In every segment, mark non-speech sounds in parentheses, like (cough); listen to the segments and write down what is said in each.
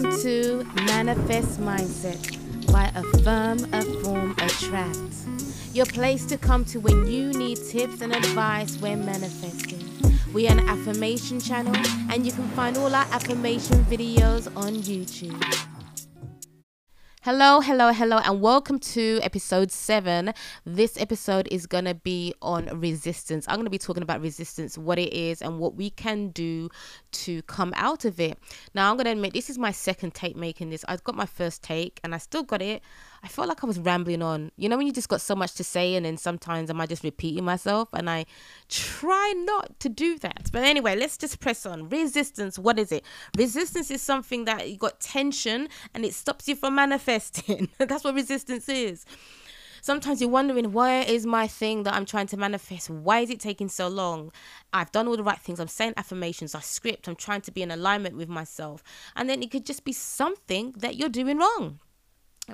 Welcome to Manifest Mindset by Affirm, Afform, Attract. Your place to come to when you need tips and advice when manifesting. We are an affirmation channel, and you can find all our affirmation videos on YouTube. Hello, hello, hello, and welcome to episode seven. This episode is going to be on resistance. I'm going to be talking about resistance, what it is, and what we can do to come out of it. Now, I'm going to admit this is my second take making this. I've got my first take and I still got it. I felt like I was rambling on. You know, when you just got so much to say, and then sometimes am I just repeating myself? And I try not to do that. But anyway, let's just press on. Resistance, what is it? Resistance is something that you got tension and it stops you from manifesting. (laughs) That's what resistance is. Sometimes you're wondering, where is my thing that I'm trying to manifest? Why is it taking so long? I've done all the right things. I'm saying affirmations, I script, I'm trying to be in alignment with myself. And then it could just be something that you're doing wrong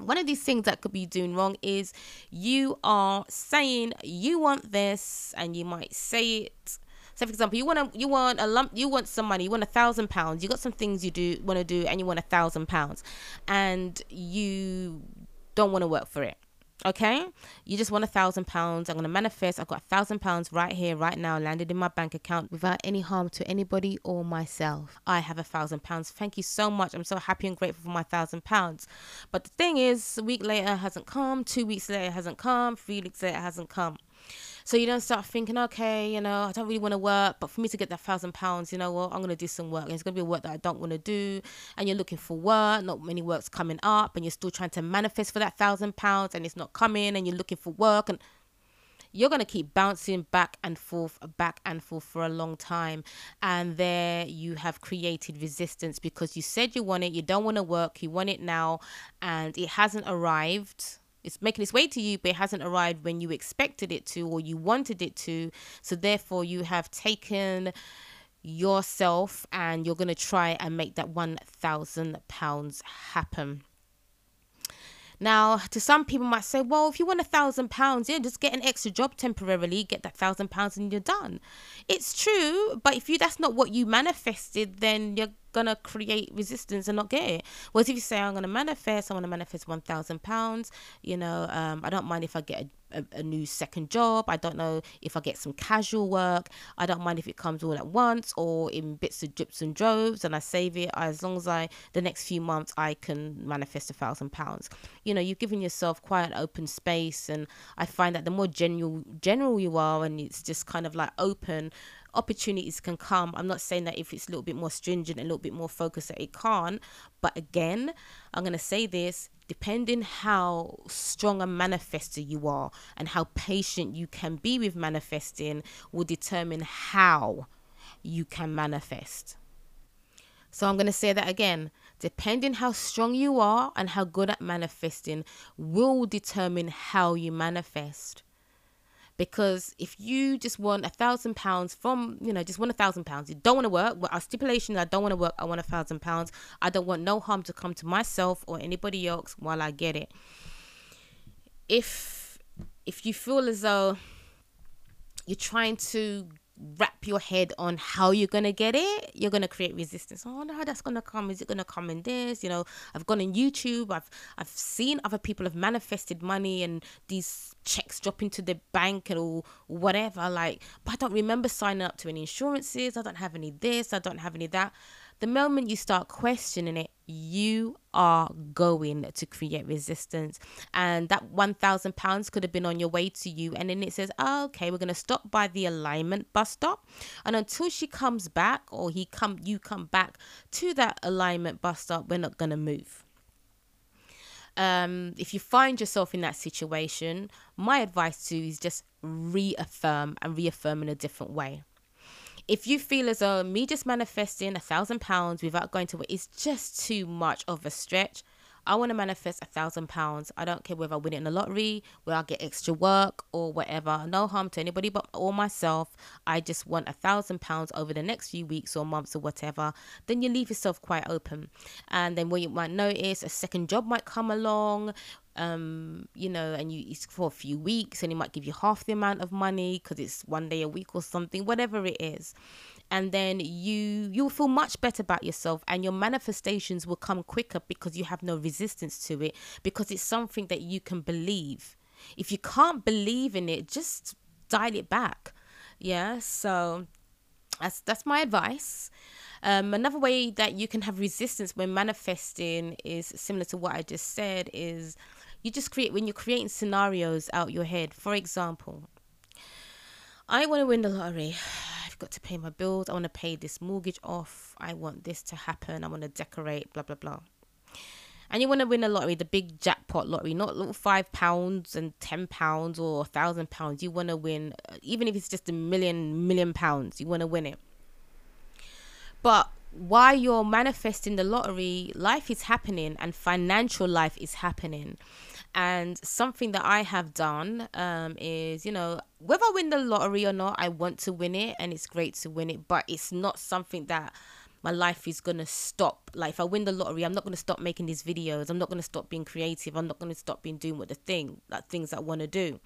one of these things that could be doing wrong is you are saying you want this and you might say it. So for example you want to you want a lump you want some money you want a thousand pounds. You got some things you do want to do and you want a thousand pounds. And you don't want to work for it Okay, you just want a thousand pounds. I'm gonna manifest. I've got a thousand pounds right here, right now, landed in my bank account without any harm to anybody or myself. I have a thousand pounds. Thank you so much. I'm so happy and grateful for my thousand pounds. But the thing is, a week later hasn't come, two weeks later hasn't come, three weeks later hasn't come. So you don't start thinking, okay, you know, I don't really want to work, but for me to get that thousand pounds, you know what, I'm gonna do some work. And it's gonna be work that I don't want to do, and you're looking for work, not many works coming up, and you're still trying to manifest for that thousand pounds, and it's not coming, and you're looking for work, and you're going to keep bouncing back and forth, back and forth for a long time. And there you have created resistance because you said you want it, you don't want to work, you want it now, and it hasn't arrived it's making its way to you, but it hasn't arrived when you expected it to or you wanted it to. So therefore, you have taken yourself and you're going to try and make that £1,000 happen. Now, to some people might say, well, if you want a thousand pounds, yeah, just get an extra job temporarily, get that thousand pounds and you're done. It's true, but if you that's not what you manifested, then you're gonna create resistance and not get it. Whereas if you say I'm gonna manifest, I want to manifest one thousand pounds. You know, um, I don't mind if I get a a, a, new second job. I don't know if I get some casual work. I don't mind if it comes all at once or in bits of drips and droves and I save it. As long as I, the next few months, I can manifest a thousand pounds. You know, you've given yourself quite an open space. And I find that the more general, general you are and it's just kind of like open, opportunities can come. I'm not saying that if it's a little bit more stringent, a little bit more focused, that it can't. But again, I'm going to say this depending how strong a manifester you are and how patient you can be with manifesting will determine how you can manifest. So I'm going to say that again. Depending how strong you are and how good at manifesting will determine how you manifest because if you just want a thousand pounds from you know just want a thousand pounds you don't want to work well our stipulation i don't want to work i want a thousand pounds i don't want no harm to come to myself or anybody else while i get it. If if you feel as though you're trying to wrap your head on how you're gonna get it, you're gonna create resistance. Oh no, that's gonna come. Is it gonna come in this? You know, I've gone on YouTube. I've I've seen other people have manifested money and these checks drop into the bank and or whatever. Like, but I don't remember signing up to any insurances. I don't have any this. I don't have any that the moment you start questioning it, you are going to create resistance. And that £1,000 could have been on your way to you. And then it says, oh, okay, we're going to stop by the alignment bus stop. And until she comes back or he come, you come back to that alignment bus stop, we're not going to move. Um, if you find yourself in that situation, my advice to you is just reaffirm and reaffirm in a different way if you feel as though me just manifesting a thousand pounds without going to work is just too much of a stretch, I want to manifest a thousand pounds. I don't care whether I win it in the lottery, where I get extra work or whatever. No harm to anybody but or myself. I just want a thousand pounds over the next few weeks or months or whatever. Then you leave yourself quite open. And then what you might notice, a second job might come along um, you know, and you it's for a few weeks, and he might give you half the amount of money because it's one day a week or something, whatever it is. and then you you'll feel much better about yourself and your manifestations will come quicker because you have no resistance to it because it's something that you can believe. If you can't believe in it just dial it back. Yeah so that's that's my advice. Um, another way that you can have resistance when manifesting is similar to what i just said is you just create when you're creating scenarios out your head for example i want to win the lottery (sighs) I've got to pay my bills. I want to pay this mortgage off. I want this to happen. I want to decorate, blah, blah, blah. And you want to win a lottery, the big jackpot lottery, not little five pounds and ten pounds or a thousand pounds. You want to win, uh, even if it's just a million, million pounds, you want to win it. But while you're manifesting the lottery, life is happening and financial life is happening. And something that I have done um, is, you know, whether I win the lottery or not, I want to win it and it's great to win it, but it's not something that my life is going to stop. Like, if I win the lottery, I'm not going to stop making these videos. I'm not going to stop being creative. I'm not going to stop being doing what the thing, like things I want to do.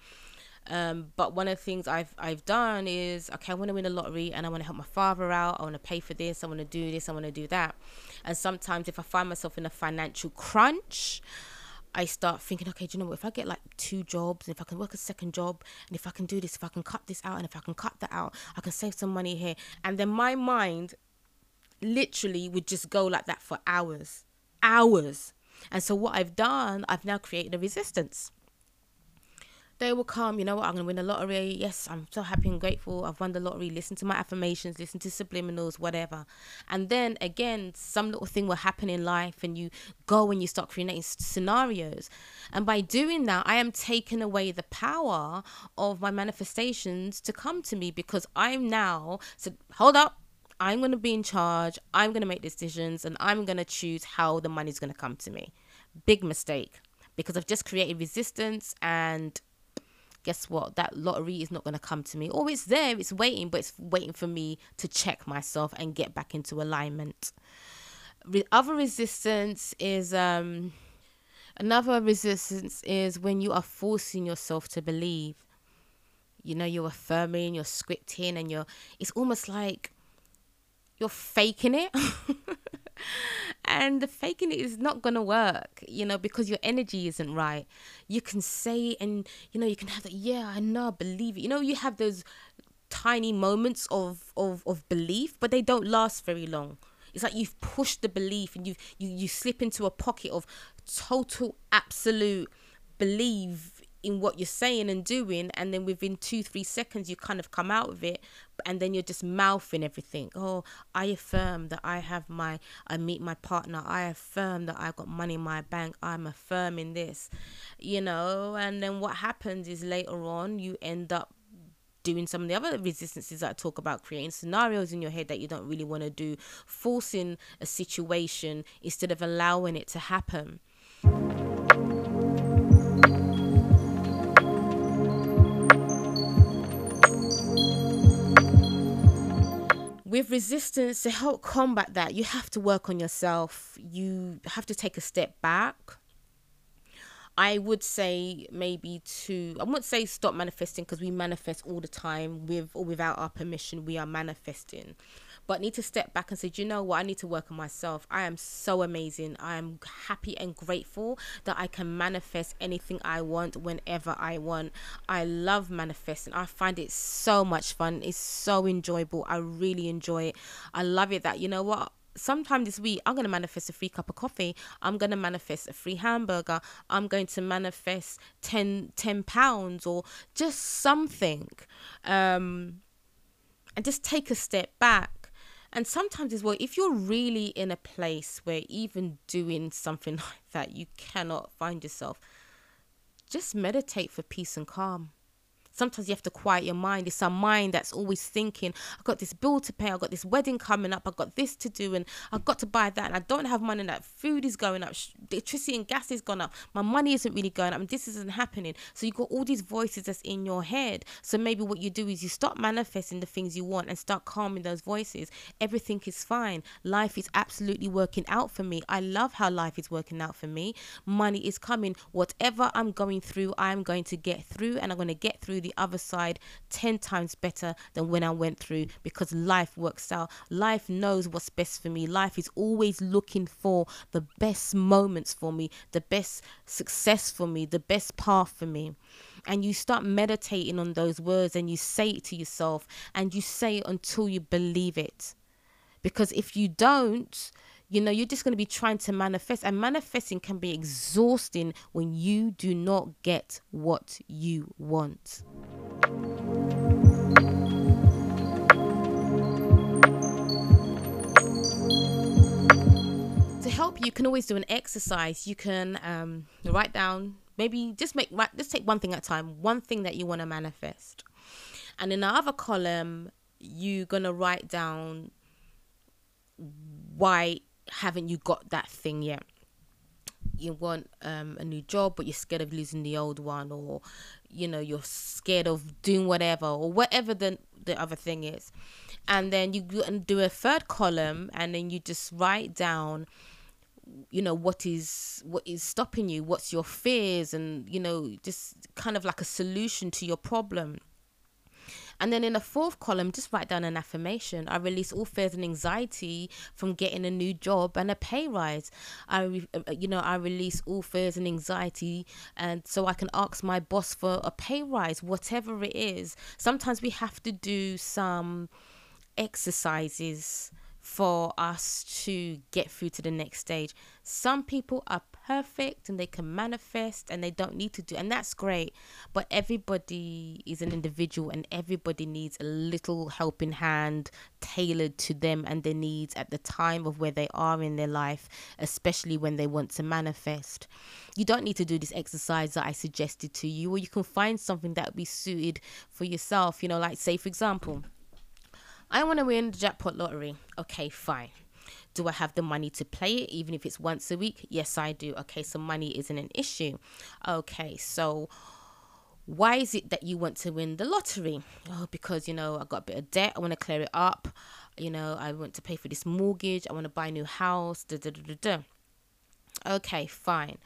Um, but one of the things I've I've done is okay, I want to win a lottery and I want to help my father out. I want to pay for this. I want to do this. I want to do that. And sometimes if I find myself in a financial crunch, I start thinking, okay, do you know what? If I get like two jobs, and if I can work a second job, and if I can do this, if I can cut this out, and if I can cut that out, I can save some money here. And then my mind literally would just go like that for hours, hours. And so what I've done, I've now created a resistance day will come, you know what, I'm going to win the lottery. Yes, I'm so happy and grateful. I've won the lottery. Listen to my affirmations, listen to subliminals, whatever. And then again, some little thing will happen in life and you go and you start creating scenarios. And by doing that, I am taking away the power of my manifestations to come to me because I'm now, so hold up. I'm going to be in charge. I'm going to make decisions and I'm going to choose how the money's going to come to me. Big mistake because I've just created resistance and guess what? That lottery is not going to come to me. Or it's there, it's waiting, but it's waiting for me to check myself and get back into alignment. Re- other resistance is um another resistance is when you are forcing yourself to believe. You know, you're affirming, you're scripting, and you're it's almost like you're faking it. (laughs) and the faking it is not gonna work you know because your energy isn't right. You can say and you know you can have that yeah i know i believe it. You know you have those tiny moments of of of belief but they don't last very long. It's like you've pushed the belief and you you you slip into a pocket of total absolute believe in what you're saying and doing and then within two three seconds you kind of come out of it and then you're just mouthing everything. Oh i affirm that i have my i meet my partner. I affirm that i've got money in my bank. I'm affirming this you know? And then what happens is later on you end up doing some of the other resistances that I talk about, creating scenarios in your head that you don't really want to do, forcing a situation instead of allowing it to happen. With resistance to help combat that you have to work on yourself. You have to take a step back. I would say maybe to i wouldn't say stop manifesting because we manifest all the time. With or without our permission we are manifesting but need to step back and say, do you know what, I need to work on myself. I am so amazing. I am happy and grateful that I can manifest anything I want whenever I want. I love manifesting. I find it so much fun. It's so enjoyable. I really enjoy it. I love it that, you know what, sometime this week i'm going to manifest a free cup of coffee i'm going to manifest a free hamburger i'm going to manifest 10 10 pounds or just something um and just take a step back and sometimes as well, if you're really in a place where even doing something (laughs) like that, you cannot find yourself, just meditate for peace and calm sometimes you have to quiet your mind. It's our mind that's always thinking, I've got this bill to pay, I've got this wedding coming up, I've got this to do, and I've got to buy that, and I don't have money, and that food is going up, electricity and gas is gone up, my money isn't really going up, and this isn't happening. So you've got all these voices that's in your head. So maybe what you do is you stop manifesting the things you want and start calming those voices. Everything is fine. Life is absolutely working out for me. I love how life is working out for me. Money is coming. Whatever I'm going through, I'm going to get through, and I'm going to get through through the other side 10 times better than when I went through because life works out. Life knows what's best for me. Life is always looking for the best moments for me, the best success for me, the best path for me and you start meditating on those words and you say it to yourself and you say it until you believe it. Because if you don't, you know, you're just going to be trying to manifest, and manifesting can be exhausting when you do not get what you want. To help you, can always do an exercise. You can um, write down maybe just make just take one thing at a time one thing that you want to manifest and in the other column you're going to write down why haven't you got that thing yet? You want um, a new job but you're scared of losing the old one or you know you're scared of doing whatever or whatever the the other thing is. And then you do a third column and then you just write down you know what is what is stopping you what's your fears and you know just kind of like a solution to your problem and then in the fourth column, just write down an affirmation. I release all fears and anxiety from getting a new job and a pay rise. I, uh, you know, I release all fears and anxiety, and so I can ask my boss for a pay rise, whatever it is. Sometimes we have to do some exercises for us to get through to the next stage. Some people are perfect and they can manifest and they don't need to do and that's great. But everybody is an individual and everybody needs a little helping hand tailored to them and their needs at the time of where they are in their life, especially when they want to manifest. You don't need to do this exercise that I suggested to you, or you can find something that would be suited for yourself. You know, like say for example, I want to win the jackpot lottery. Okay, fine. Do I have the money to play it, even if it's once a week? Yes, I do. Okay, so money isn't an issue. Okay, so why is it that you want to win the lottery? Oh, because you know I got a bit of debt. I want to clear it up. You know, I want to pay for this mortgage. I want to buy a new house. Da, da, da, da, da. Okay, fine.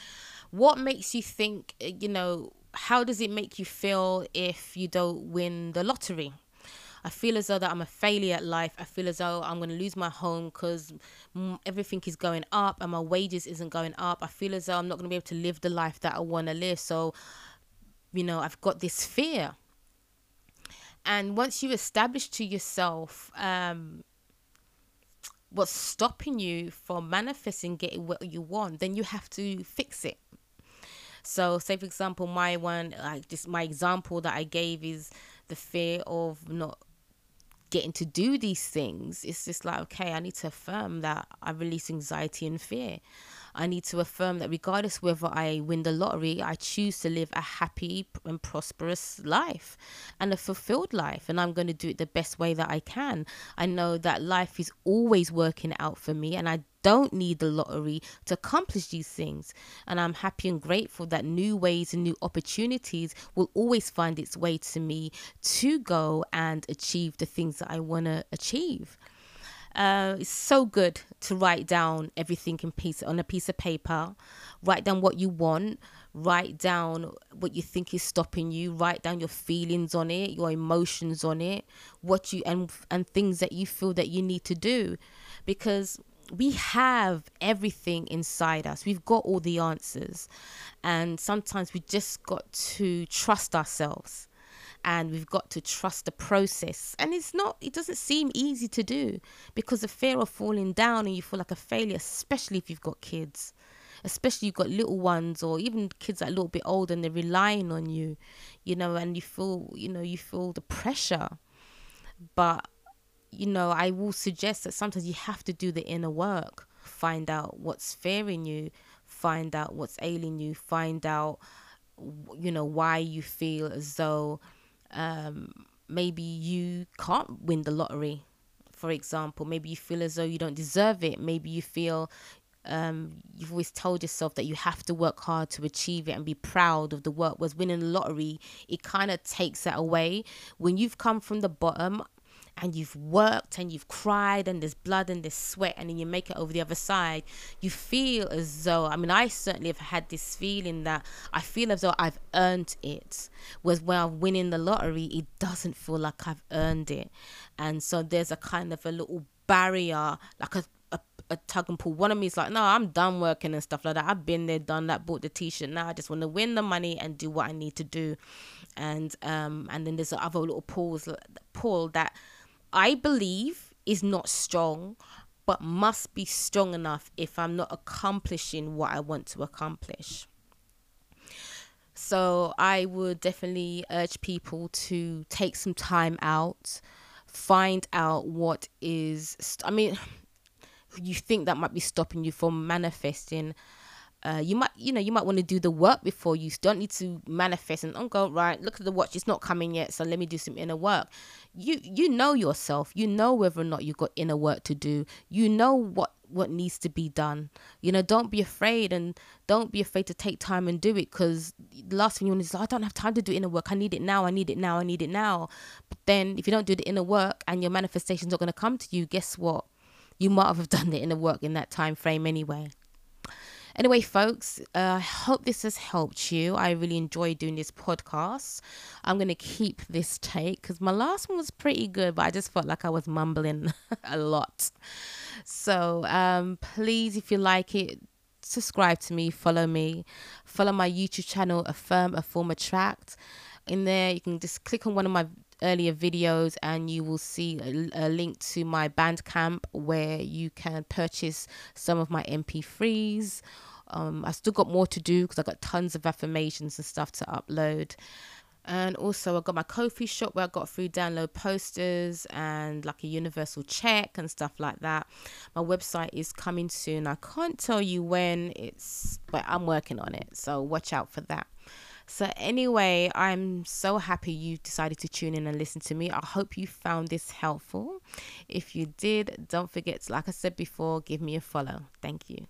What makes you think? Eh, you know, how does it make you feel if you don't win the lottery? I feel as though that I'm a failure at life. I feel as though I'm going to lose my home because everything is going up and my wages isn't going up. I feel as though I'm not going to be able to live the life that I want to live. So, you know, I've got this fear. And once you establish to yourself um, what's stopping you from manifesting getting what you want, then you have to fix it. So, say for example, my one, like just my example that I gave is the fear of not getting to do these things, it's just like, okay, I need to affirm that I release anxiety and fear. I need to affirm that regardless whether I win the lottery, I choose to live a happy and prosperous life and a fulfilled life. And I'm going to do it the best way that I can. I know that life is always working out for me and I don't need the lottery to accomplish these things. And I'm happy and grateful that new ways and new opportunities will always find its way to me to go and achieve the things that I want to achieve. Uh, it's so good to write down everything in piece on a piece of paper. Write down what you want. Write down what you think is stopping you. Write down your feelings on it, your emotions on it, what you and and things that you feel that you need to do, because we have everything inside us. We've got all the answers. And sometimes we just got to trust ourselves and we've got to trust the process. And it's not, it doesn't seem easy to do because the fear of falling down and you feel like a failure, especially if you've got kids, especially you've got little ones or even kids that are a little bit older and they're relying on you, you know, and you feel, you know, you feel the pressure. But you know, I will suggest that sometimes you have to do the inner work, find out what's fearing you, find out what's ailing you, find out, you know, why you feel as though um, maybe you can't win the lottery, for example. Maybe you feel as though you don't deserve it. Maybe you feel um, you've always told yourself that you have to work hard to achieve it and be proud of the work. Was winning the lottery, it kind of takes that away. When you've come from the bottom, and you've worked and you've cried and there's blood and there's sweat and then you make it over the other side, you feel as though, I mean, I certainly have had this feeling that I feel as though I've earned it. Whereas when I'm winning the lottery, it doesn't feel like I've earned it. And so there's a kind of a little barrier, like a a tug and pull. One of me is like, no, I'm done working and stuff like that. I've been there, done that, bought the t-shirt. Now I just want to win the money and do what I need to do. And um, and then there's the other little pulls, pull that I believe is not strong, but must be strong enough if I'm not accomplishing what I want to accomplish. So I would definitely urge people to take some time out, find out what is. I mean, (sighs) you think that might be stopping you from manifesting uh, you might you know you might want to do the work before you don't need to manifest and don't go right look at the watch it's not coming yet so let me do some inner work. You you know yourself you know whether or not you've got inner work to do. You know what what needs to be done. You know don't be afraid and don't be afraid to take time and do it because the last thing you want is i don't have time to do inner work. I need it now i need it now i need it now. But then if you don't do the inner work and your manifestations are going to come to you guess what? You might have (laughs) done the work in that time frame anyway. Anyway, folks, uh, I hope this has helped you. I really enjoy doing this podcast. I'm going to keep this take because my last one was pretty good, but I just felt like I was mumbling (laughs) a lot. So um, please, if you like it, subscribe to me, follow me, follow my YouTube channel, Affirm, Afform, Attract. In there, you can just click on one of my earlier videos and you will see a, a, link to my Bandcamp where you can purchase some of my MP3s. Um, I still got more to do because I got tons of affirmations and stuff to upload. And also, I got my Ko-fi shop where I got free download posters and like a universal check and stuff like that. My website is coming soon. I can't tell you when it's, but I'm working on it. So watch out for that. So, anyway, I'm so happy you decided to tune in and listen to me. I hope you found this helpful. If you did, don't forget, to, like I said before, give me a follow. Thank you.